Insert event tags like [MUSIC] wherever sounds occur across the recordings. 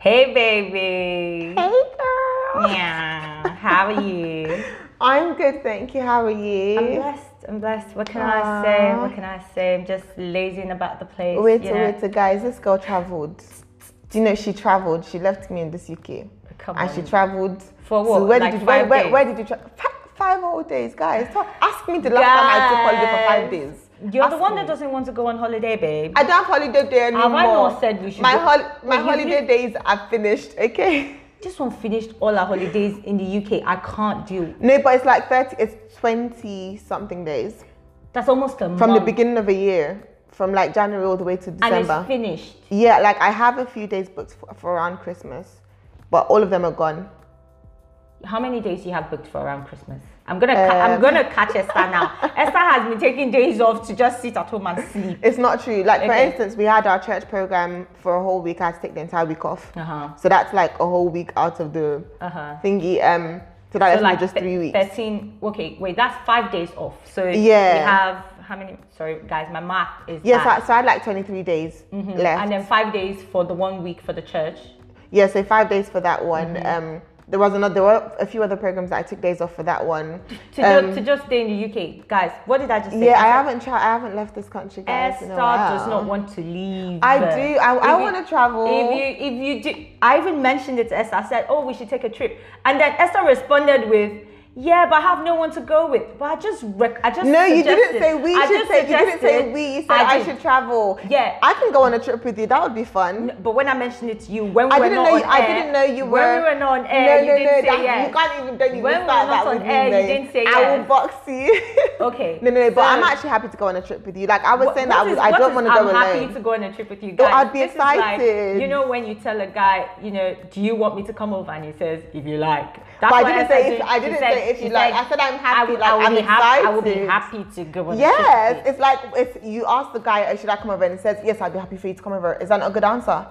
Hey, baby. Hey, girl. Yeah. How are you? [LAUGHS] I'm good, thank you. How are you? I'm blessed. I'm blessed. What can I ah. say? What can I say? I'm just lazing about the place. Wait, you know? wait, guys. This girl traveled. Do you know she traveled? She left me in this UK, Come and on. she traveled. For what? where Like did you? Where, five where, days? where did you travel? Five whole days, guys. Stop- Ask me the last time I took holiday for five days. You're the one me. that doesn't want to go on holiday, babe. I don't have holiday day anymore. Have I not said we should My hol- my you holiday days are finished. Okay. [LAUGHS] This one finished all our holidays in the UK. I can't do. No, but it's like thirty. It's twenty something days That's almost a from month. the beginning of a year, from like January all the way to December. and it's finished. Yeah, like I have a few days booked for, for around Christmas, but all of them are gone. How many days do you have booked for around Christmas? I'm gonna ca- I'm Um. gonna catch Esther now. [LAUGHS] Esther has been taking days off to just sit at home and sleep. It's not true. Like for instance, we had our church program for a whole week. I had to take the entire week off, Uh huh. so that's like a whole week out of the Uh huh. thingy. Um, so that So like just th- three weeks. 13. Okay, wait, that's five days off. So Yeah. we have how many? Sorry, guys, my math is Yes, bad. so, so I had like 23 days left. and then five days for the one week for the church. yeah, so five days for that one. Mm-hmm. Um, there was another. There were a few other programs that I took days off for that one. To, Um, ju- to just stay in the UK, guys. What did I just say? yeah, I haven't tried. I haven't left this country, guys. Esther in a while. does not want to leave. I do. I, I want to travel. If you if you do, I even mentioned it to Esther. I said, "Oh, we should take a trip," and then Esther responded with, "Yeah, but I have no one to go with." But I just rec- I just no, you didn't say we I should say. You didn't say we. You said I, did. should travel. Yeah. I can go on a trip with you. That would be fun. But when I mentioned it to you, when we I were didn't not know. on You, I air, didn't know you were. When we were not on air, no, you didn't no, say that- yes. You can't even. Don't even When we were not that on air, me, you didn't say I will box you. [LAUGHS] Okay. No, no, no. But so- I'm actually happy to go on a trip with you. Like I was What- saying that I, is- I don't want to go alone. I'm happy to go on a trip with you guys. I'd be This is like, excited. you know when you tell a guy, you know, do you want me to come over, and he says, if you like. That's But I didn't Esther say if- I didn't said- say if you like. said, I said I'm I happy, would, like, I be happy. I would be happy to go Yes, trip. with you. it's like if you ask the guy, oh, "Should I come over?" and he says, "Yes, I'd be happy for you to come over." Is that not a good answer?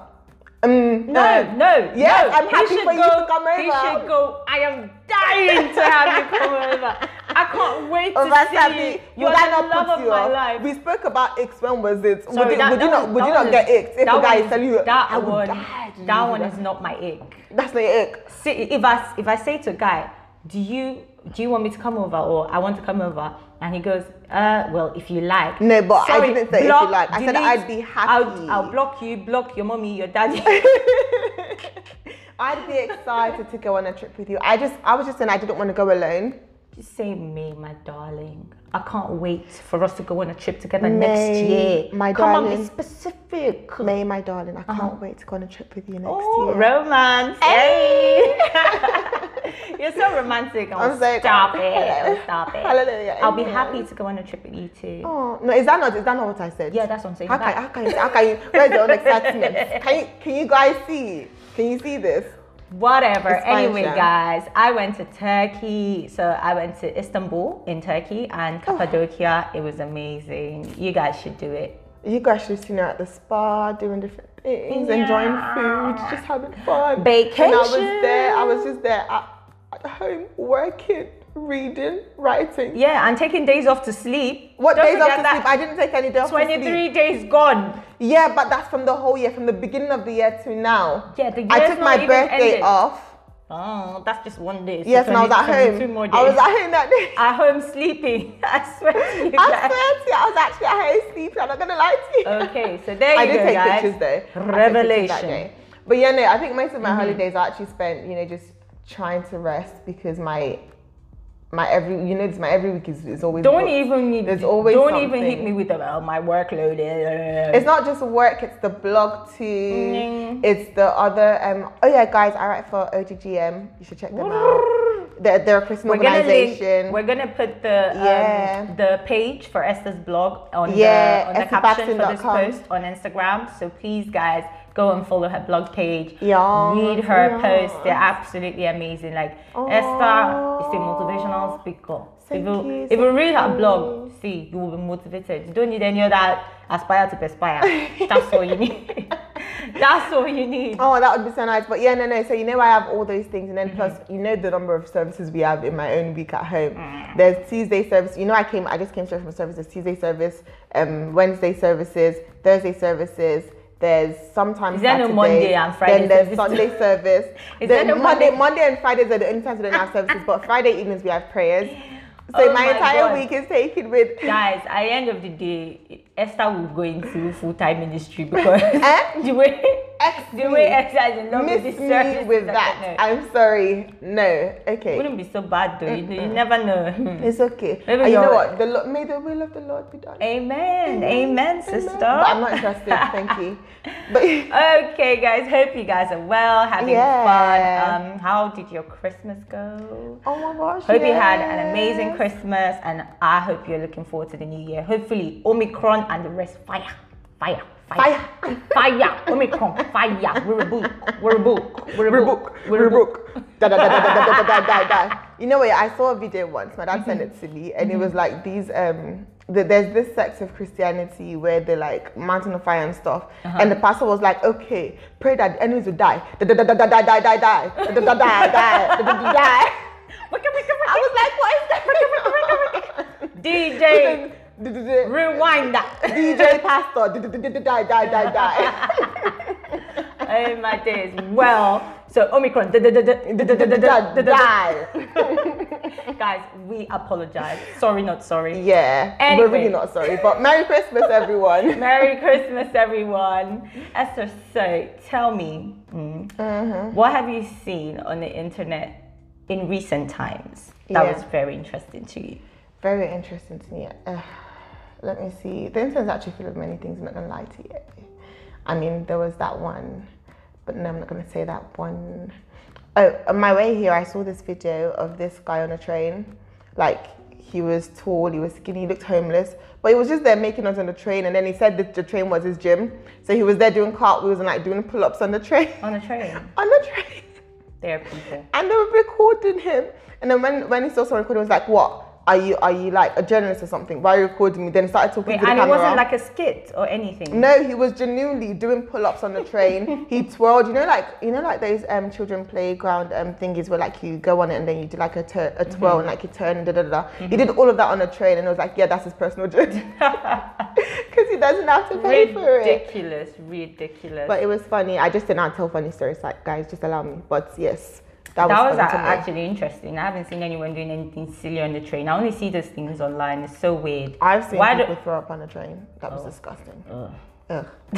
Um, No, no, Yes, no. I'm happy for you go- to come over. should go. I am dying to have you come over. I can't wait to see you. You that the not love put of you my off? life. We spoke about X. When was it? Sorry, would, you- that- would you that not? Would you not get X if that the guy is is- you? that I would one, die that one is not my ick. That's not your ick. See, if I if I say to a guy, do you do you want me to come over or I want to come over, and he goes, uh, well, if you like. No, but I didn't say if you like. I said. I'd be I'll, happy. I'll block you, block your mommy, your daddy. [LAUGHS] [LAUGHS] I'd be excited to go on a trip with you. I just, I was just saying I didn't want to go alone. Say me, my darling. I can't wait for us to go on a trip together May, next year. my Come on, darling. be specific. May, my darling, I can't oh. wait to go on a trip with you next Oh, year. romance. Hey. [LAUGHS] You're so romantic. Oh, I'm so stop it. Oh, stop it. Hallelujah. I'll be happy to go on a trip with you too. Oh no, is that not? Is that not what I said? Yeah, that's what I'm saying. How can, how can you? How can you? Where's your own [LAUGHS] excitement? Can you? Can you guys see? Can you see this? Whatever. It's Anyway, Sha. guys, I went to Turkey. So I went to Istanbul in Turkey and oh. Cappadocia. It was amazing. You guys should do it. You guys should have seen her at the spa doing different things, enjoying food, just having fun. And I was there. I was just there at, at home working, reading, writing. Yeah, and taking days off to sleep. What Don't days off to sleep? I didn't take any days off to sleep. 23 days gone. Yeah, but that's from the whole year, from the beginning of the year to now. Yeah, the I took my birthday ended. off. Oh, that's just one day. So Yes, and I was at 20 home. 22 more I was days. at home that day. [LAUGHS] at home sleeping. [LAUGHS] I swear to you I guys. swear to you, I was actually at home sleeping. I'm not gonna lie to you. Okay, so there [LAUGHS] you I did go, take guys. pictures though. I Revelation. day. But yeah, no, I think most of my Mm-hmm. holidays are actually spent, you know, just trying to rest because my my every you know, it's my every week is, is always Don't booked. even There's always don't even hit me with the, oh, my workload. is. It's not just work, it's the blog too. Mm. It's the other um oh yeah guys, I write for OGGM. You should check them out. They're, they're a Christian We're gonna link. organization. We're gonna put the um, Yeah. the page for Esther's blog on Yeah, the on the caption for this post on Instagram. So please, guys, go and follow her blog page. Yeah, Read her yeah. posts. They're absolutely amazing. Like Esther is a motivational speaker. Thank if you, you, if you read her blog, see you will be motivated. You don't need any other aspire to perspire. That's all you need. [LAUGHS] That's all you need. Oh, that would be so nice. But yeah, no, no. So you know, I have all those things, and then plus, Mm-hmm. you know, the number of services we have in my own week at home. Mm. There's Tuesday service. You know, I came, I just came straight from services. Tuesday service, um, Wednesday services, Thursday services, There's sometimes Is there no Monday and Friday Then there's? Sunday service. [LAUGHS] Is then there no Monday, Monday? Monday and Fridays are the only times we don't have services, but Friday evenings we have prayers. So Oh my, my entire God. week is taken with. Guys, at the end of the day, Esther will go into full time ministry because [LAUGHS] Eh? [LAUGHS] the way X the way Esther is in love with this with that. no. I'm sorry. No. It Okay. wouldn't be so bad though. You, you never know. It's okay. Maybe And you know what? The Lord, may the will of the Lord be done. Amen. Amen, sister. But I'm not interested. Thank you. [LAUGHS] But Okay, guys. Hope you guys are well, having Yeah. fun. Um, how did your Christmas go? oh my gosh. Hope you had an amazing. Christmas, and I hope you're looking forward to the new year. Hopefully, Omicron and the rest fire, fire, fire, fire, Omicron, fire. We're a book, we're a book, we're a We're book, book. We're a book. Da, da, da, da, da, da, da, da, da, da. You know what? I saw a video once. My dad sent it to me, and it was like these. Um, the, there's this sect of Christianity where they're like mountain of fire and stuff, and the pastor was like, "Okay, pray that the enemies will die, da da da da da da die die die, da da da die die, da da da die." I was like, "What is that?" DJ Rewind that. [LAUGHS] DJ Pastor. Die, die, die, die. Oh my days. Well, so Omicron. Die. [LAUGHS] Guys, we apologize. Sorry, not sorry. Yeah. Anyway. We're really not sorry. But Merry Christmas, everyone. [LAUGHS] Merry Christmas, everyone. Esther, so tell me, mm, uh-huh. what have you seen on the internet in recent times that yeah. was very interesting to you? Very interesting to me. Uh, let me see. The internet's actually full of many things. I'm not gonna lie to you. I mean, there was that one, but no, I'm not gonna say that one. Oh, on my way here, I saw this video of this guy on a train. Like he was tall, he was skinny, he looked homeless, but he was just there making us on the train. And then he said that the train was his gym, so he was there doing cartwheels and like doing pull-ups on the train. On a train, [LAUGHS] on the train. there are people. and they were recording him. And then when, when he saw someone recording, he was like, "What? Are you are you like a journalist or something? Why are you recording me?" Then he started talking Wait, to the and it wasn't like a skit or anything. no, he was genuinely doing pull-ups on the train. [LAUGHS] he twirled, you know, like you know, like those um children playground um thingies where like you go on it and then you do like a, tur- a twirl Mm-hmm. and like you turn and da da da. He did all of that on the train, and it was like, yeah, that's his personal journey [LAUGHS] [LAUGHS] because he doesn't have to pay for it. ridiculous, ridiculous. But it was funny. I just did not tell funny stories. Like, guys, just allow me. But yes, that, that was was, a- to me. actually interesting. I haven't seen anyone doing anything silly on the train. I only see those things online. It's so weird. I've seen Why do- people throw up on a train. That was oh. disgusting. Ugh. [LAUGHS]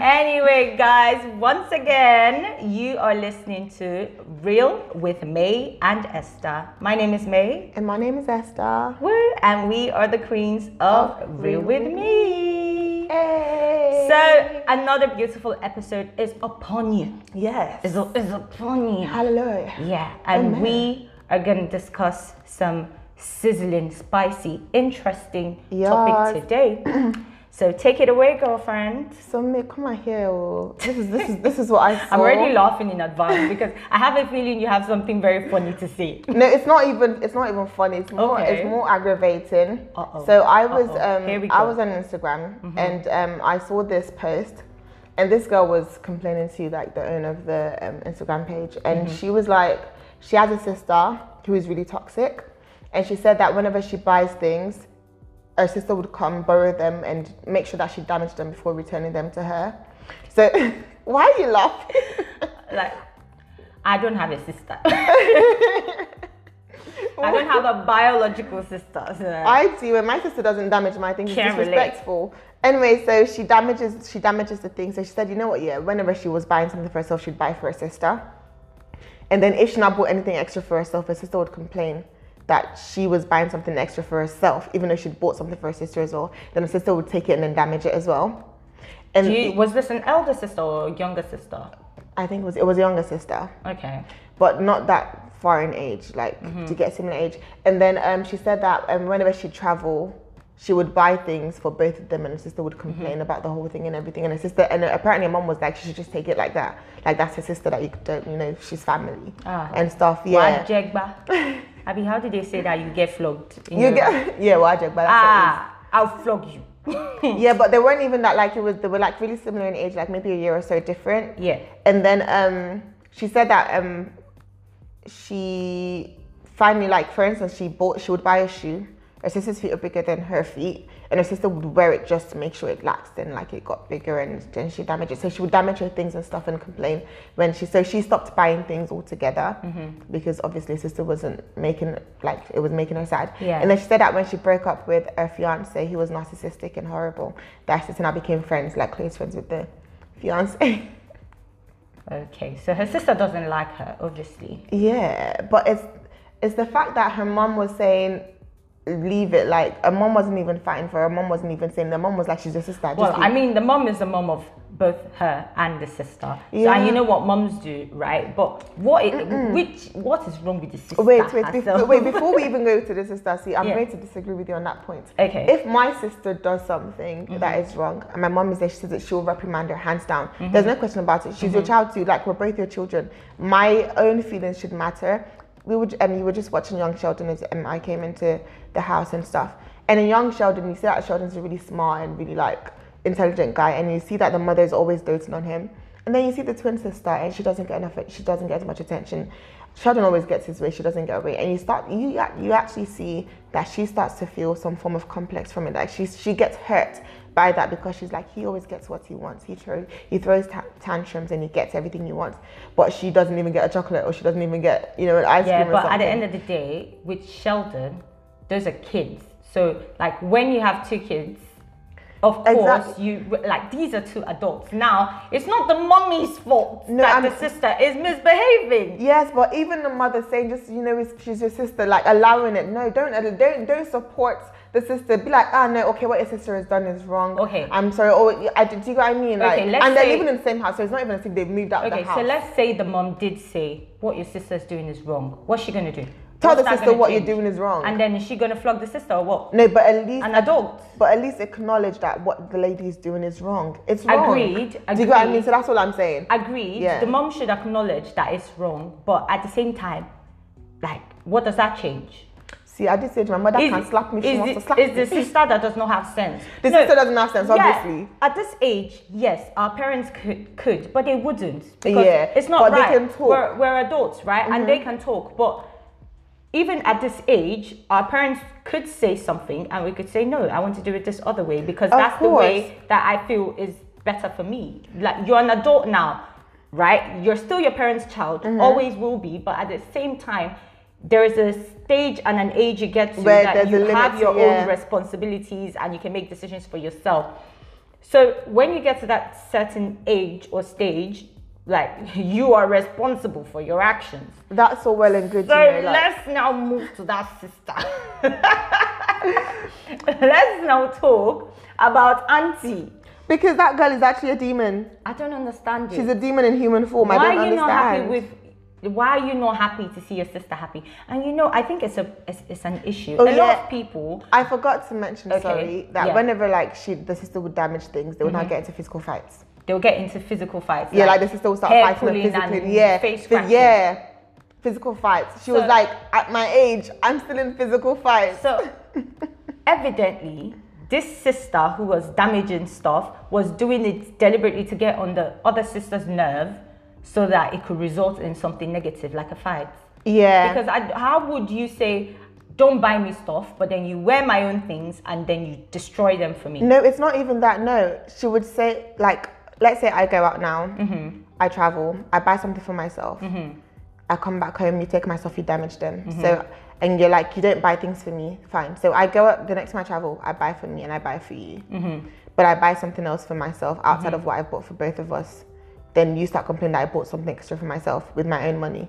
anyway, guys, once again, you are listening to Real with May and Esther. My name is May. And my name is Esther. Woo, and we are the queens of Of Real Real with with Me. Hey. So, another beautiful episode is upon you. yes. Is, is upon you. Hallelujah. Yeah, and Amen. we are going to discuss some sizzling, spicy, interesting Yes. topic today. [CLEARS THROAT] so take it away, girlfriend. So me, come on here. oh. This is this is this is what I saw. [LAUGHS] I'm already laughing in advance because I have a feeling you have something very funny to say. No, it's not even it's not even funny. It's more Okay. it's more aggravating. Uh-oh. So I was Uh-oh. um I was on Instagram and um I saw this post and this girl was complaining to like the owner of the um, Instagram page and she was like she has a sister who is really toxic and she said that whenever she buys things her sister would come borrow them and make sure that she damaged them before returning them to her. So [LAUGHS] why are you laughing? Like, I don't have a sister. [LAUGHS] I don't have a biological sister. So. I do, and my sister doesn't damage my things. It's relate. disrespectful. Anyway, so she damages she damages the thing. So she said, you know what? Yeah, whenever she was buying something for herself, she'd buy for her sister. And then if she not bought anything extra for herself, her sister would complain that she was buying something extra for herself, even though she'd bought something for her sister as well. Then her sister would take it and then damage it as well. And you, was this an elder sister or younger sister? I think it was it was a younger sister. Okay. but not that far in age, like to get similar age. And then um, she said that um, whenever she'd travel, she would buy things for both of them, and her sister would complain about the whole thing and everything. And her sister, and apparently, her mom was like, she should just take it like that, like that's her sister that you don't, you know, she's family Ah. and stuff. Yeah? [LAUGHS] Abby, how did they say that you get flogged? in you get [LAUGHS] yeah, well, but that's Ah, I'll flog you. what it is. yeah, but they weren't even that like it was. They were like really similar in age, like maybe a year or so different. Yeah. And then um, she said that um, she finally, like for instance, she bought, she would buy a shoe her sister's feet are bigger than her feet, and her sister would wear it just to make sure it laxed and like it got bigger, and then she damaged it. So she would damage her things and stuff and complain when she. So she stopped buying things altogether Mm-hmm. because obviously her sister wasn't making like it was making her sad. Yeah. And then she said that when she broke up with her fiance, he was narcissistic and horrible. That sister now became friends, like close friends with the fiance. Okay, so her sister doesn't like her, obviously. Yeah, but it's it's the fact that her mom was saying leave it. Like her mom wasn't even fighting for her. Mom wasn't even saying. The mom was like, she's a sister. Just Well, leave I mean, the mom is the mom of both her and the sister. So, Yeah. and you know what moms do, right? But what, it, which, what is wrong with the sister? Wait, wait, before, wait. Before we [LAUGHS] even go to the sister, see, I'm Yeah. going to disagree with you on that point. Okay. If my sister does something Mm-hmm. that is wrong, and my mom is there, she says that she'll reprimand her hands down. Mm-hmm. There's no question about it. She's your child too. Like we're both your children. My own feelings should matter. We would, and you were just watching Young Sheldon as I came into the house and stuff. And in Young Sheldon, you see that Sheldon's a really smart and really like intelligent guy, and you see that the mother is always doting on him. And then you see the twin sister, and she doesn't get enough. She doesn't get as much attention. Sheldon always gets his way. She doesn't get away, and you start you you actually see that she starts to feel some form of complex from it. Like she she gets hurt by that because she's like he always gets what he wants. He throws he throws ta- tantrums and he gets everything he wants, but she doesn't even get a chocolate or she doesn't even get you know an ice Yeah, cream or but at the end of the day, with Sheldon, those are kids. So, like, when you have two kids, of course, Exactly. you like these are two adults. Now, it's not the mommy's fault No, that I'm- the sister is misbehaving. Yes, but even the mother saying just you know she's your sister, like allowing it. No, don't don't don't support the sister. Be like, ah no, okay, what your sister has done is wrong. Okay. I'm sorry. Oh, I do you get what I mean? Like, Okay, let's and they're say- living in the same house, so it's not even as if they've moved out of the house. Okay, so let's say the mom did say what your sister's doing is wrong. What's she gonna do? Tell What's the sister what change? you're doing is wrong. And then is she gonna flog the sister or what? no, but at least An adult. but at least acknowledge that what the lady is doing is wrong. It's wrong. Agreed, Do you get what I mean? So that's all I'm saying. Agreed. Yeah. The mom should acknowledge that it's wrong, but at the same time, like, what does that change? See, did say to my mother Is- can slap me she wants the- to slap is me. the sister that does not have sense. The No, sister doesn't have sense, yeah, obviously. At this age, yes, our parents could, could but they wouldn't because Yeah, it's not but they right. can talk. Mm-hmm. We're, we're adults, right? And they can talk, but even at this age, our parents could say something, and we could say no. I want to do it this other way because Of that's the way that I feel is better for me. Like you're an adult now, right? You're still your parents' child, Mm-hmm. always will be, but at the same time. There is a stage and an age you get to Where that you have your yeah. own responsibilities and you can make decisions for yourself. So when you get to that certain age or stage, like [LAUGHS] you are responsible for your actions. That's all well and good. So you know, like, let's now move to that sister. [LAUGHS] let's now talk about Auntie. because that girl is actually a demon. I don't understand it. She's a demon in human form. I why don't are you not happy understand. with why are you not happy to see your sister happy? And you know, I think it's a it's, it's an issue. Oh, a lot of people I forgot to mention, Okay, sorry, that yeah. whenever like she, the sister would damage things, they would not mm-hmm. get into physical fights. they'll get into physical fights. Yeah, like the sister would start fighting physically. and Yeah, face scratching. yeah, physical fights. She was like, at my age, I'm still in physical fights. So [LAUGHS] evidently, this sister who was damaging stuff was doing it deliberately to get on the other sister's nerve so that it could result in something negative like a fight. yeah, Because I, how would you say, don't buy me stuff, but then you wear my own things and then you destroy them for me? no, it's not even that. No, she would say like, let's say I go out now, Mm-hmm. I travel, I buy something for myself. I come back home, you take my stuff, you damage them. Mm-hmm. So, and you're like, you don't buy things for me, fine. So I go out the next time I travel, I buy for me and I buy for you. Mm-hmm. But I buy something else for myself outside of what I bought for both of us. Then you start complaining that I bought something extra for myself with my own money.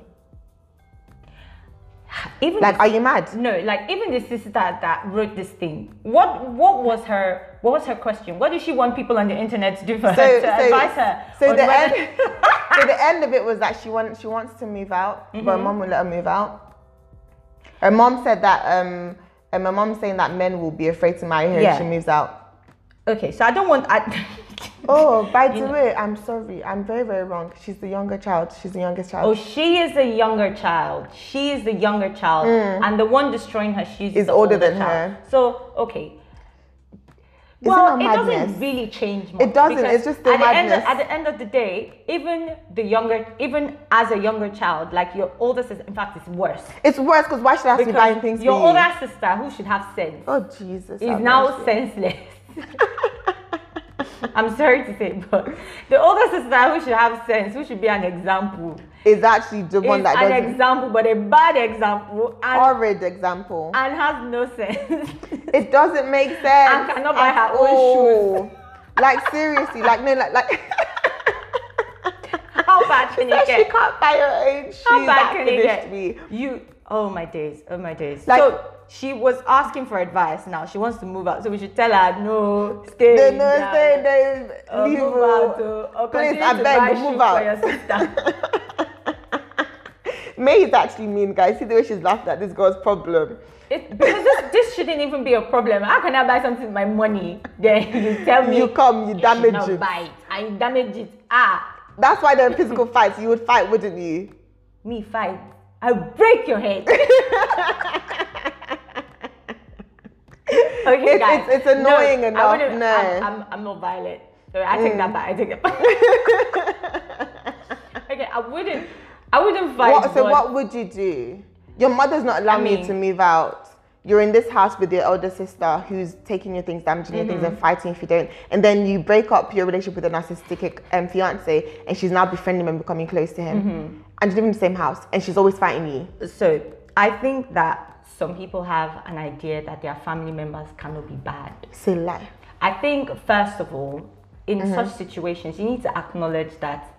Even Like, are you mad? No, like even the sister that, wrote this thing. What what was her what was her question? What did she want people on the internet to do for So, her to so, advise her? so the whether- end, [LAUGHS] so the end of it was that she wants she wants to move out, but her mom will let her move out. Her mom said that um, and my mom's saying that men will be afraid to marry her Yeah. if she moves out. okay, so I don't want. I, [LAUGHS] Oh, [LAUGHS] by the way, I'm sorry. I'm very, very wrong. She's the younger child. She's the youngest child. oh, she is the younger child. She is the younger child, mm. and the one destroying her, she's Is older older than child. her. So okay, Isn't well, it madness? doesn't really change much. It doesn't, it's just the at the, end of, madness. at the end of the day, even the younger, even as a younger child, like your older sister, in fact, it's worse. It's worse because why should I have to be buying things your you? older sister, who should have sense, Oh Jesus! is now mercy. senseless. [LAUGHS] [LAUGHS] I'm sorry to say, but the older sister who should have sense, who should be an example, is actually the one that an doesn't. example, but a bad example, and, Horrid example. and has no sense. [LAUGHS] It doesn't make sense. And cannot buy at her own all. Like seriously, like no, like like. How bad can you she get? can't buy her own shoes. How that bad can you finished get? me. You, oh my days, oh my days. Like- so she was asking for advice. Now she wants to move out, so we should tell her no, stay. No, in no, stay there. Or leave. move oh. out, or, or Please, I beg, move out. for your sister. [LAUGHS] May is actually mean, guys. See the way she's laughing at this girl's problem. It, because this, this shouldn't even be a problem. How can I buy something with my money? Then [LAUGHS] you tell me You come, you damage not it. buy it. I damage it. Ah, That's why they're in physical fights. You would fight, wouldn't you? me fight. I break your head. [LAUGHS] okay, It's- guys. it's- it's annoying no, enough, I no. I'm, I'm, I'm not violent. So I take Mm. that back. I take it back. [LAUGHS] okay, I wouldn't. I wouldn't fight. What, so but what would you do? Your mother's not allowing I you to move out. You're in this house with your elder sister who's taking your things, damaging your things, and Mm-hmm. fighting if you don't. And then you break up your relationship with a narcissistic um, fiance, and she's now befriending him and becoming close to him. Mm-hmm. And you live in the same house, and she's always fighting you. So I think that some people have an idea that their family members cannot be bad. Say lie. I think first of all, in Mm-hmm. such situations, you need to acknowledge that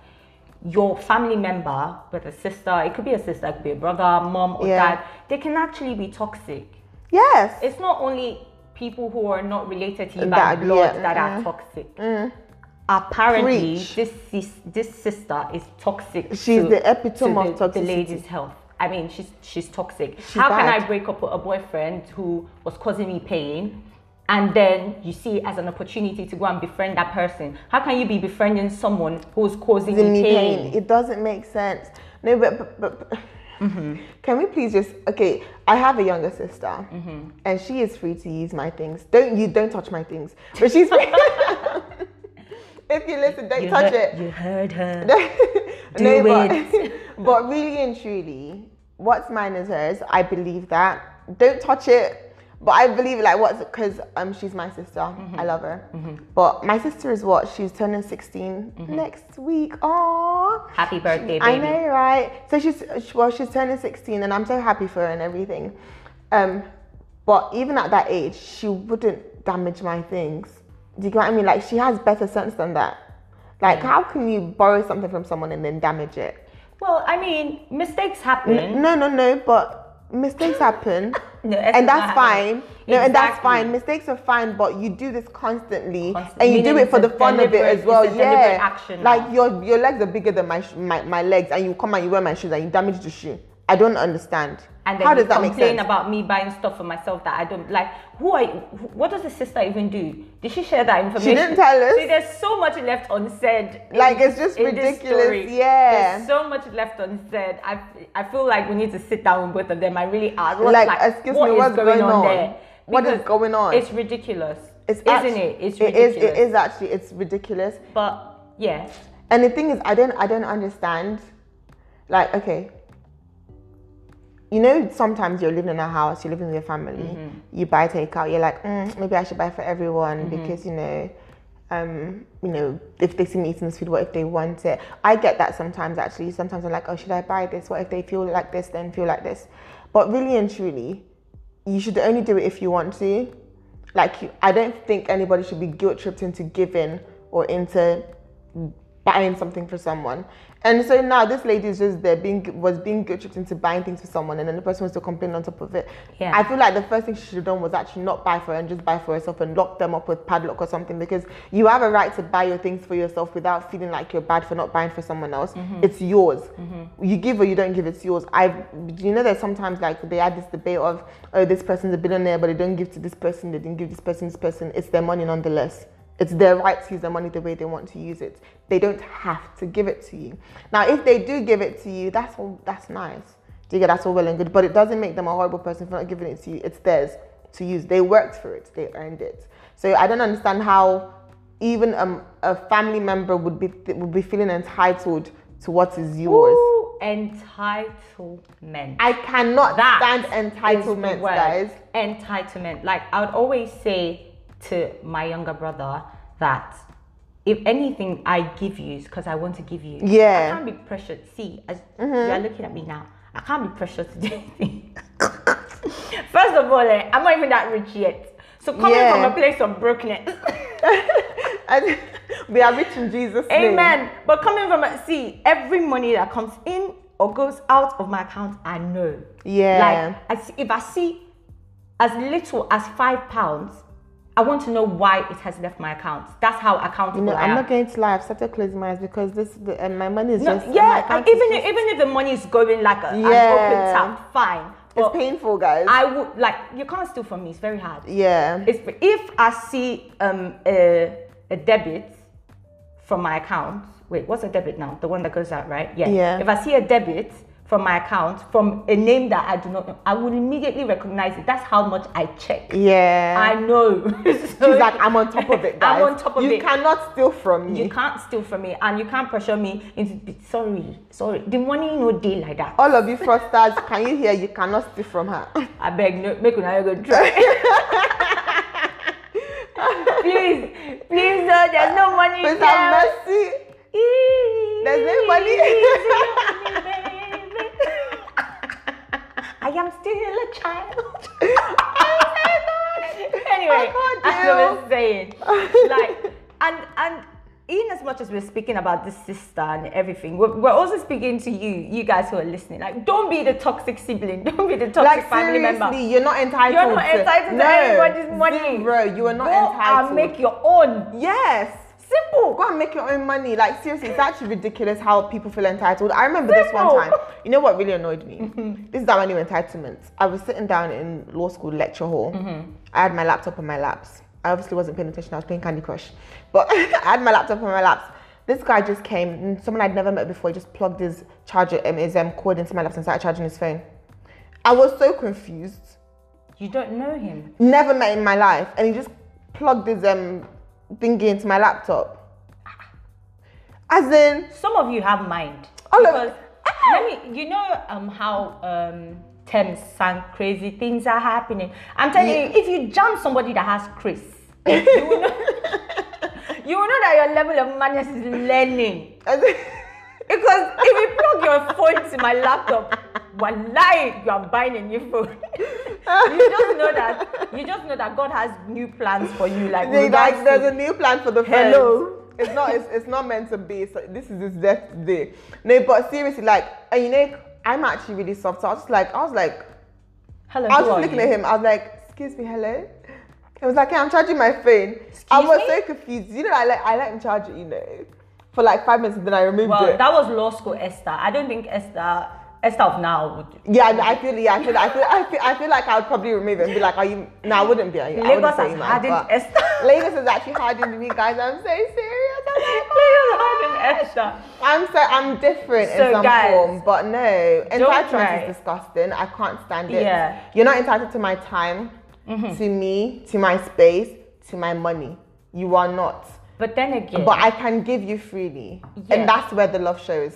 your family member, whether a sister, it could be a sister, it could be a brother, mom, or Yeah. dad, they can actually be toxic. Yes. It's not only people who are not related to you That- by blood yeah, that mm. are toxic. Apparently, Preach. this this sister is toxic. She's to- the epitome to of the, the lady's health. I mean, she's she's toxic. She's How can. I break up with a boyfriend who was causing me pain, and then you see it as an opportunity to go and befriend that person? How can you be befriending someone who's causing me pain? pain. It doesn't make sense. No, but, but, but, but Mm-hmm. can we please just okay? I have a younger sister, Mm-hmm. and she is free to use my things. Don't you don't touch my things, but she's free. [LAUGHS] if you listen, don't You touch heard- it. You heard her. [LAUGHS] no, Do but, it. but really and truly, what's mine is hers. I believe that. Don't touch it. But I believe like what's because um she's my sister. Mm-hmm. I love her. But my sister is what? She's turning 16 next week. Oh Happy birthday, baby. I know, right? So she's well, she's turning 16 and I'm so happy for her and everything. Um but even at that age, she wouldn't damage my things. Do you get what I mean? Like she has better sense than that. Like how can you borrow something from someone and then damage it? Well, I mean, mistakes happen. No, no, no, but mistakes [LAUGHS] happen. No, and that's fine. No, and that's fine. Mistakes are fine, but you do this constantly, Constant- and you do it for the fun of it as well. Yeah, action like your your legs are bigger than my, sh- my my legs, and you come and you wear my shoes and you damage the shoe. I don't understand. And then How does that make complain sense? about me buying stuff for myself that I don't like. Who are you? What does the sister even do? Did she share that information? She didn't tell us. See, there's so much left unsaid. in- Like, it's just ridiculous, yeah. There's so much left unsaid. I, I feel like we need to sit down with both of them. I really ask. What, Like, excuse me, what is what's going on? there? What is going on? It's ridiculous. It's isn't it? It's It ridiculous. is. It is actually. It's ridiculous. But yeah, And the thing is, I don't, I don't understand. Like, okay, you know, sometimes you're living in a house, you're living with your family, Mm-hmm. you buy takeout, you're like, mm, maybe I should buy for everyone Mm-hmm. because you know, um, you know, if they see me eating this food, what if they want it? I get that sometimes. Actually, sometimes I'm like, oh, should I buy this? What if they feel like this, then feel like this? But really and truly, you should only do it if you want to. Like, you, I don't think anybody should be guilt tripped into giving or into buying something for someone. And so now this lady is just there being was being guilt tripped into buying things for someone and then the person was to complain on top of it. Yeah. I feel like the first thing she should have done was actually not buy for her and just buy for herself and lock them up with padlock or something because you have a right to buy your things for yourself without feeling like you're bad for not buying for someone else. Mm-hmm. It's yours. Mm-hmm. You give or you don't give, it's yours. I've you know there's sometimes like they had this debate of oh this person's a billionaire but they don't give to this person, they didn't give this person, this person. It's their money nonetheless. It's their right to use their money the way they want to use it. They don't have to give it to you. Now, if they do give it to you, that's all. That's nice. Do you get that's all well and good, but it doesn't make them a horrible person for not giving it to you. It's theirs to use. They worked for it. They earned it. So I don't understand how even um, a family member would be would be feeling entitled to what is yours. Ooh, entitlement. I cannot That stand entitlement, guys. Entitlement. Like I would always say to my younger brother that if anything I give you is because I want to give you. Yeah. Mm-hmm. I can't be pressured. See, as you are looking at me now, I can't be pressured to do anything. [LAUGHS] First of all, eh, I'm not even that rich yet. So coming Yeah. from a place of brokenness. [LAUGHS] And we are rich in Jesus' name. Amen. But coming from a see, every money that comes in or goes out of my account, I know. Yeah. Like I see, if I see as little as five pounds, I want to know why it has left my account. That's how accountable No, I I'm not going to lie. I've started closing my eyes because this, the, and my money is No, just yeah, and even just- if, even if the money is going like a, an open Yeah. tap, fine. it's painful, guys. I would like you can't steal from me. It's very hard. yeah. It's, if I see um, a, a debit from my account, wait, what's a debit now? The one that goes out, right? Yeah. Yeah. If I see a debit from my account from a name that I do not know, I will immediately recognize it. That's how much I check. yeah. I know. [LAUGHS] She's like, I'm on top of it, guys. [LAUGHS] I'm on top of you it. You cannot steal from me. You can't steal from me and you can't pressure me into sorry, sorry. The money no deal like that. All of you fraudsters, can you hear? You cannot steal from her. [LAUGHS] I beg no make una go try. please, please, no, there's no money Mr. there. Mercy. There's no money. I am still a child. [LAUGHS] Oh anyway, I can't as I was saying, like, and and in as much as we're speaking about this sister and everything, we're, we're also speaking to you, you guys who are listening. Like, don't be the toxic sibling. [LAUGHS] Don't be the toxic Like family seriously, member. you're not entitled. You're not to, entitled to no, anybody's money. Bro, you are not Go entitled. and make your own. Yes. Simple. Go and make your own money. Like seriously, it's actually ridiculous how people feel entitled. I remember this one Simple. time. You know what really annoyed me? [LAUGHS] This is our new entitlement. I was sitting down in law school lecture hall. I had my laptop on my laps. I obviously wasn't paying attention. I was playing Candy Crush, but [LAUGHS] I had my laptop on my laps. This guy just came. Someone I'd never met before. He just plugged his charger, um, his um, cord into my laps and started charging his phone. I was so confused. You don't know him. Never met in my life, and he just plugged his um thingy into my laptop. As in, Some of you have mind. All of- because let me, you know, um, how um, Thames sang crazy things are happening. I'm telling Yeah. you, if you jam somebody that has Chris, you will know, [LAUGHS] you will know that your level of madness is learning. Because if you plug your phone to my laptop, wallahi, you are buying a new phone. [LAUGHS] you just know that you just know that God has new plans for you. Like, They- like there's to- a new plan for the phone. Hello. It's not. It's, it's not meant to be. So this is his death day. No, but seriously, like, and you know, I'm actually really soft. So I was just like, I was like, Hello, I was just looking you? at him. I was like, excuse me, hello. It was like, yeah, I'm charging my phone. I was me? so confused. You know, I let I let him charge it. You know, for like five minutes, and then I removed Well, it. that was law school Esther. I don't think Esther, Esther of now would. Yeah, I feel, yeah, I feel, I feel, I feel, I feel like I would probably remove it and be like, "Are you?" No, I wouldn't be. I wouldn't Lagos say has you, man, hardened. [LAUGHS] Lagos is actually hardened me, guys. I'm so serious. I'm like, [LAUGHS] Esther. I'm so I'm different So, in some guys, form, but no, entitlement is disgusting. I can't stand it. Yeah. Mm-hmm. You're not entitled to my time, to me, to my space, to my money. You are not. But then again, But I can give you freely, Yeah. and that's where the love shows.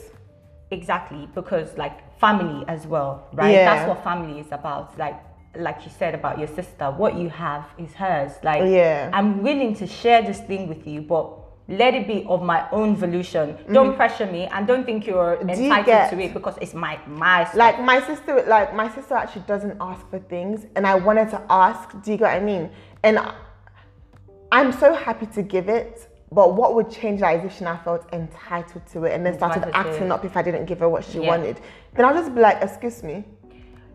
exactly because like family as well, right? Yeah. That's what family is about. Like, like you said about your sister, what you have is hers. Like, Yeah. I'm willing to share this thing with you, but let it be of my own volition. Don't pressure me, and don't think you're Mm-hmm. you entitled get- to it because it's my my stuff. Like my sister, like my sister actually doesn't ask for things, and I wanted to ask. Do you get what I mean? And I'm so happy to give it. But what would change that is if she now felt entitled to it and then started Entitled acting up if I didn't give her what she Yeah. wanted. Then I'll just be like, excuse me.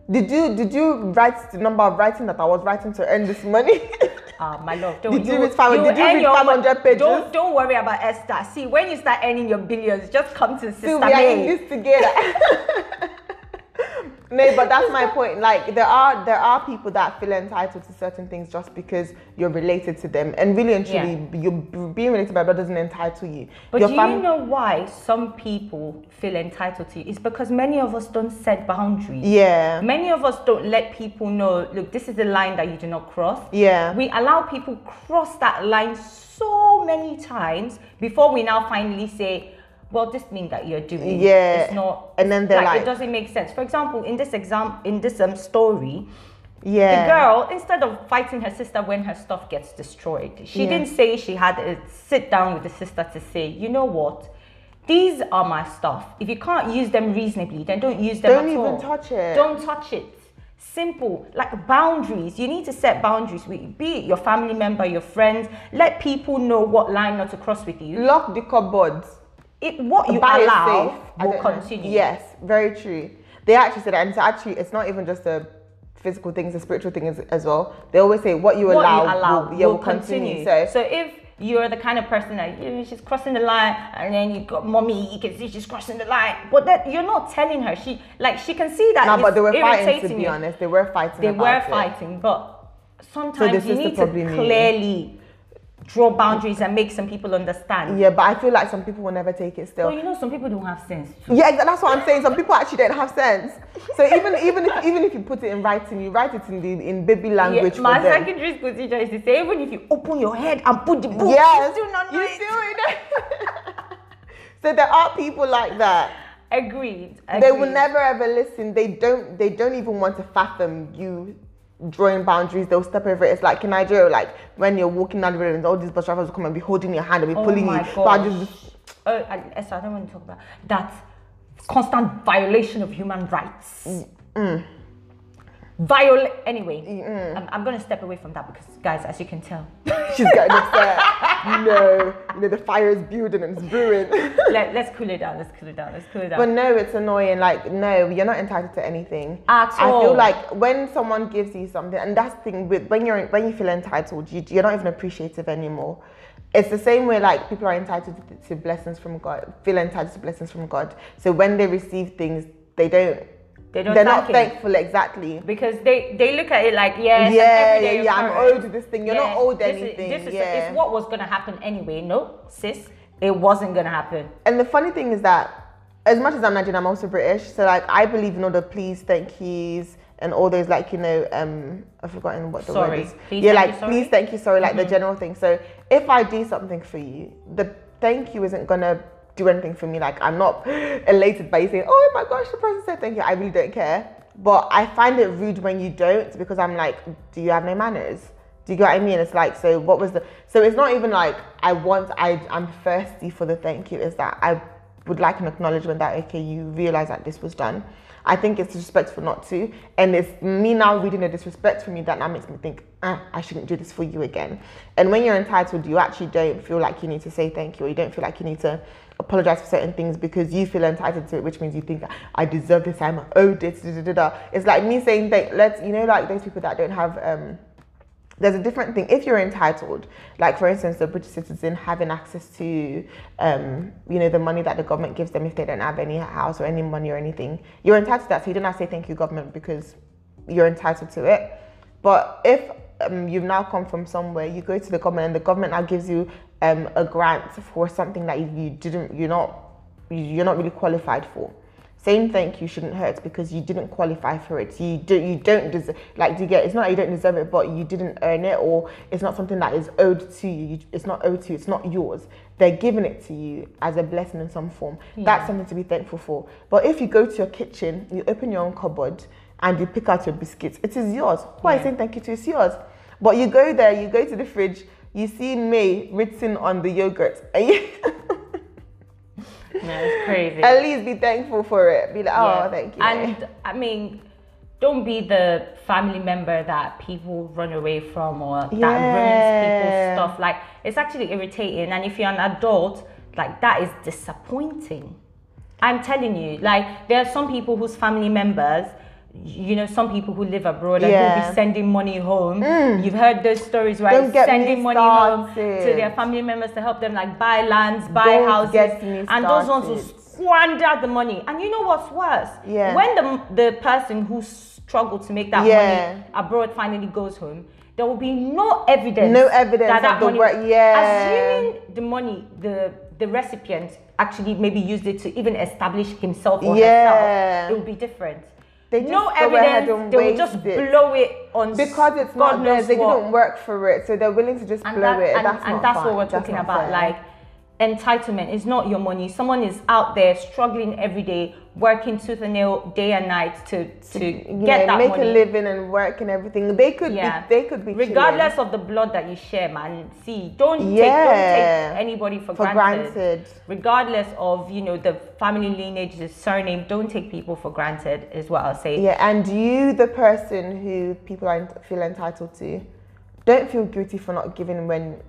Did you did you write the number of writing that I was writing to earn this money? Ah, my love, [LAUGHS] don't Did you read five- did you read 500 mon- pages? Don't don't worry about Esther. See, when you start earning your billions, just come to Sister See, we are in this together. [LAUGHS] no, but that's my point. Like there are there are people that feel entitled to certain things just because you're related to them, and really and truly, you being related by blood doesn't entitle you. But Your do fam- you know why some people feel entitled to you? It's because many of us don't set boundaries. Yeah. Many of us don't let people know, look, this is the line that you do not cross. Yeah. We allow people cross that line so many times before we now finally say, well, this thing that you're doing Yeah. is not And then they're like- it doesn't make sense. For example, in this exam in this um story, Yeah. the girl, instead of fighting her sister when her stuff gets destroyed, she Yeah. didn't say she had to sit down with the sister to say, you know what? These are my stuff. If you can't use them reasonably, then don't use them Don't at even all. touch it. Don't touch it. Simple, like boundaries. You need to set boundaries with be it your family member, your friends. Let people know what line not to cross with you. Lock the cupboards. It, what you Buy a allow. Will continue. Yes, very true. They actually said that, and it's actually it's not even just a physical thing; it's a spiritual thing as, as well. They always say what you what allow, you allow will, yeah, will will continue. So, So if you're the kind of person that you know, she's crossing the line, and then you got mommy, you can see she's crossing the line, but that you're not telling her. She like she can see that. no, it's but they were fighting. To be you. honest, they were fighting. They were it. fighting, but sometimes the you need to clearly draw boundaries and make some people understand. Yeah, but I feel like some people will never take it still. Well, you know, some people don't have sense. too. Yeah, that's what I'm saying. Some people actually don't have sense. So [LAUGHS] even even if even if you put it in writing, you write it in the in baby language Yeah, my for them. secondary school teacher used to say, even if you open your head and put the book, Yes, you still not know you it. still [LAUGHS] so there are people like that. Agreed. They will never ever listen. They don't. They don't even want to fathom you drawing boundaries. They'll step over it. It's like in Nigeria, like when you're walking down the road and all these bus drivers will come and be holding your hand and be Oh pulling my you. gosh. But I just Oh, and Esther, I don't want to talk about that constant violation of human rights. Mm. Violate. Anyway, mm, mm. I'm, I'm going to step away from that because, guys, as you can tell, [LAUGHS] she's getting upset. you [LAUGHS] know you know the fire is building and it's brewing. let, [LAUGHS] let's cool it down. Let's cool it down. Let's cool it down. But no, it's annoying. Like, no, you're not entitled to anything. At I all. feel like when someone gives you something, and that's the thing with when you're when you feel entitled, you, you're not even appreciative anymore. It's the same way like people are entitled to, to blessings from God, feel entitled to blessings from God. So when they receive things, they don't. They don't They're not thankful exactly. because they they look at it like yes, Yeah, yeah, yeah, I'm owed this thing. You're Yeah, not owed this is- anything, this is it's what was gonna happen anyway. No, sis, it wasn't gonna happen. And the funny thing is that as much as I'm Nigerian, I'm also British. So like I believe in all the please, thank yous, and all those like you know um I've forgotten what the Sorry. word is. Please, yeah, thank like you? Mm-hmm. please, thank you, sorry, like the general thing. So if I do something for you, the thank you isn't gonna do anything for me. Like I'm not [GASPS] elated by you saying, oh my gosh, the person said thank you. I really don't care. But I find it rude when you don't because I'm like, do you have no manners? Do you get what I mean? It's like, so what was the, so it's not even like I want, I, I'm thirsty for the thank you. Is that I would like an acknowledgement that, okay, you realize that this was done. I think it's disrespectful not to. And it's me now reading the disrespect for me that now makes me think, ah, I shouldn't do this for you again. And when you're entitled, you actually don't feel like you need to say thank you or you don't feel like you need to apologize for certain things because you feel entitled to it, which means you think I deserve this, I'm owed it. Da, da, da. It's like me saying that let's you know like those people that don't have um there's a different thing if you're entitled like for instance the british citizen having access to um, you know the money that the government gives them if they don't have any house or any money or anything you're entitled to that so you don't have to say thank you government because you're entitled to it but if um, you've now come from somewhere you go to the government and the government now gives you um, a grant for something that you, didn't you're not you're not really qualified for saying thank you shouldn't hurt because you didn't qualify for it. You do you don't deserve like do you get it's not that you don't deserve it, but you didn't earn it or it's not something that is owed to you. you it's not owed to you, it's not yours. They're giving it to you as a blessing in some form. That's something to be thankful for. But if you go to your kitchen, you open your own cupboard and you pick out your biscuits, it is yours. Why are you Yeah. saying thank you to it's yours? But you go there, you go to the fridge, you see May written on the yogurt, and you No, it's crazy. at least be thankful for it. Be like, oh, Yeah. thank you. And I mean, don't be the family member that people run away from or that ruins people's stuff. Like it's actually irritating. And if you're an adult, like that is disappointing. I'm telling you, like there are some people whose family members, you know, some people who live abroad and Yeah. Mm. be sending money home. You've heard those stories, right? Don't get me sending money home to their family members to help them like buy lands, buy Don't houses. and those ones will squander the money. And you know what's worse? Yeah. When the the person who struggled to make that Yeah. money abroad finally goes home, there will be no evidence. No evidence that that the money, work- yeah. Assuming the money, the the recipient actually maybe used it to even establish himself or Yeah. herself, it will be different. They no just ahead evidence. They will just it. blow it on because it's God not theirs. knows They didn't work for it, so they're willing to just and blow that- it. and, that's and that's what we're That's talking about fair. like entitlement is not your money. Someone is out there struggling every day working tooth and nail day and night to to get know, that make money. a living and work and everything. They could yeah. be, they could be regardless chilling of the blood that you share man. See don't take don't take anybody for, for granted. granted. regardless of you know the family lineage the surname don't take people for granted is what i'll say. Yeah, and you, the person who people are, feel entitled to, don't feel guilty for not giving when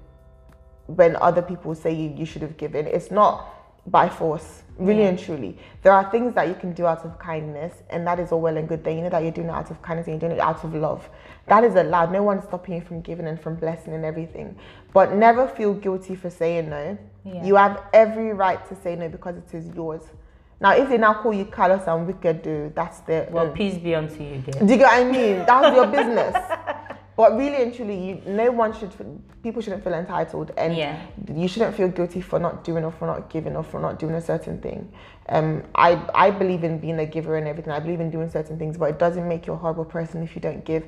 when other people say you, you should have given. It's not by force, really Yeah. and truly. There are things that you can do out of kindness, and that is all well and good. That you know that you're doing it out of kindness and you're doing it out of love. That is allowed. No one's stopping you from giving and from blessing and everything. But never feel guilty for saying no. Yeah. You have every right to say no because it is yours. Now, if they now call you callous and wicked, dude, that's their well own. peace be unto you dear Do you get what I mean? That's your business. [LAUGHS] But really and truly, you, no one should, people shouldn't feel entitled, and Yeah. you shouldn't feel guilty for not doing or for not giving or for not doing a certain thing. Um, I I believe in being a giver and everything. I believe in doing certain things, but it doesn't make you a horrible person if you don't give.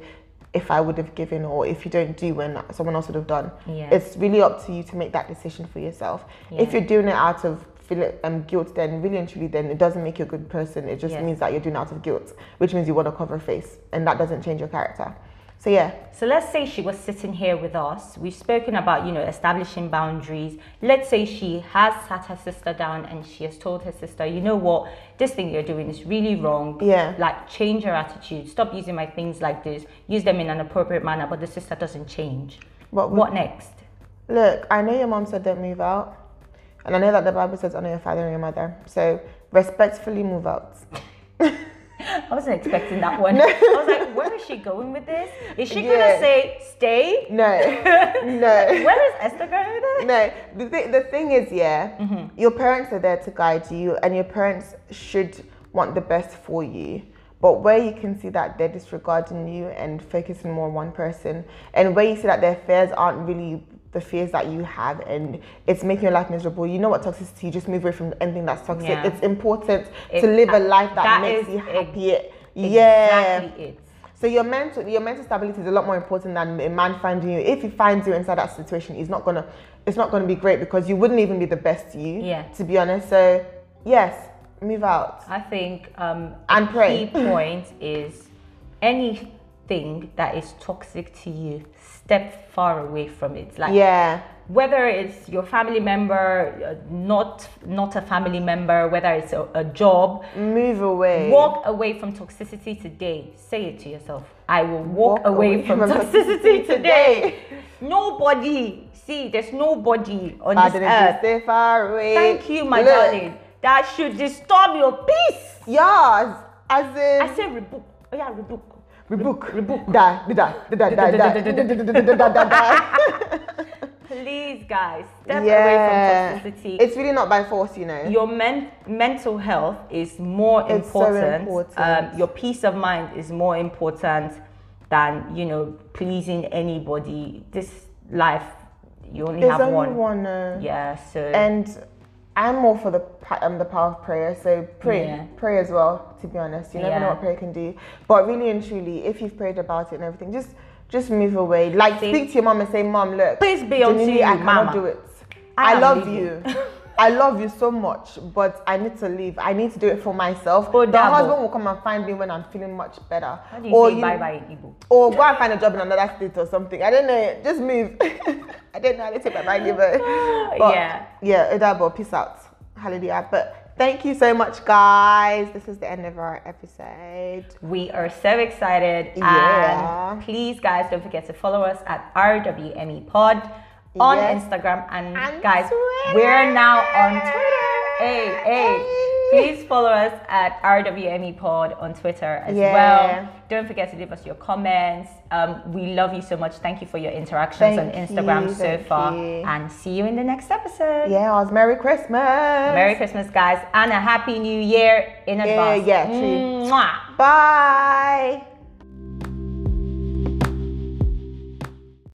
If I would have given, or if you don't do when someone else would have done, Yeah. it's really up to you to make that decision for yourself. If you're doing it out of feel um, guilt, then really and truly, then it doesn't make you a good person. It just Yeah. means that you're doing it out of guilt, which means you want to cover face, and that doesn't change your character. So yeah, So let's say she was sitting here with us. We've spoken about, you know, establishing boundaries. Let's say she has sat her sister down and she has told her sister, you know what, this thing you're doing is really wrong. Yeah. Like change your attitude. Stop using my things like this. Use them in an appropriate manner, but the sister doesn't change. What what next? look, I know your mom said don't move out, and I know that the Bible says honor your father and your mother. So respectfully move out. [LAUGHS] [LAUGHS] I wasn't expecting that one. I was like, where is she going with this? Is she Yeah. gonna say stay? No, [LAUGHS] no. Where is Esther going with it? No, the, th- the thing is, yeah, Mm-hmm. your parents are there to guide you, and your parents should want the best for you. But where you can see that they're disregarding you and focusing more on one person, and where you see that their fears aren't really the fears that you have, and it's making your life miserable, you know what toxicity, you just move away from anything that's toxic. Yeah. It's important It- to live a life that, that makes you happy. yeah. Exactly it. So your mental your mental stability is a lot more important than a man finding you. If he finds you inside that situation, he's not gonna it's not gonna be great because you wouldn't even be the best you. Yeah. To be honest. So yes, move out. I think um, And a pray. key point [LAUGHS] is anything that is toxic to you, step far away from it. Like Yeah. whether it's your family member, uh, not not a family member, whether it's a, a job, Move away. walk away from toxicity today. Say it to yourself. I will walk, Walk away, away from, from [LAUGHS] toxicity toxicity today. Nobody. See, there's nobody on this earth. stay far away. Thank you, my Look, darling. That should disturb your peace. Yes. As in I say rebuke. Oh yeah, rebuke. Rebook. Rebook. Die. Die. Die. Die. Die. Die. Die. Die. Die. Please, guys, step Yeah. away from toxicity. It's really not by force, you know. your men- mental health is more It's so important. important. Um, your peace of mind is more important than you know pleasing anybody. This life, you only There's have only one. one. uh, Yeah. So and I'm more for the um, the power of prayer. So pray, Yeah. pray as well. To be honest, you never know what prayer can do. But really and truly, if you've prayed about it and everything, just just move away. Like See? speak to your mom and say, "Mom, look, Please be on you, I cannot do it. I I, love leaving." you." [LAUGHS] I love you so much, but I need to leave. I need to do it for myself. Oh, the husband will come and find me when I'm feeling much better. how do you or say bye bye in Igbo? or go and find a job in another state or something. I don't know. Just move. [LAUGHS] I don't know how to take my mind giver. [SIGHS] But Yeah. Yeah, Udabo, peace out. Hallelujah. But thank you so much, guys. This is the end of our episode. We are so excited. Yeah. And please, guys, don't forget to follow us at RWME Pod on Yes. Instagram. And, And guys, Twitter. we're now on Twitter. Hey, hey. Please follow us at RWME Pod on Twitter as Yeah. well. Don't forget to leave us your comments. Um, we love you so much. Thank you for your interactions on Instagram you, so far. you. And see you in the next episode. Yeah, it was Merry Christmas. Merry Christmas, guys, and a Happy New Year in Yeah, advance. yeah, true. Mwah. Bye.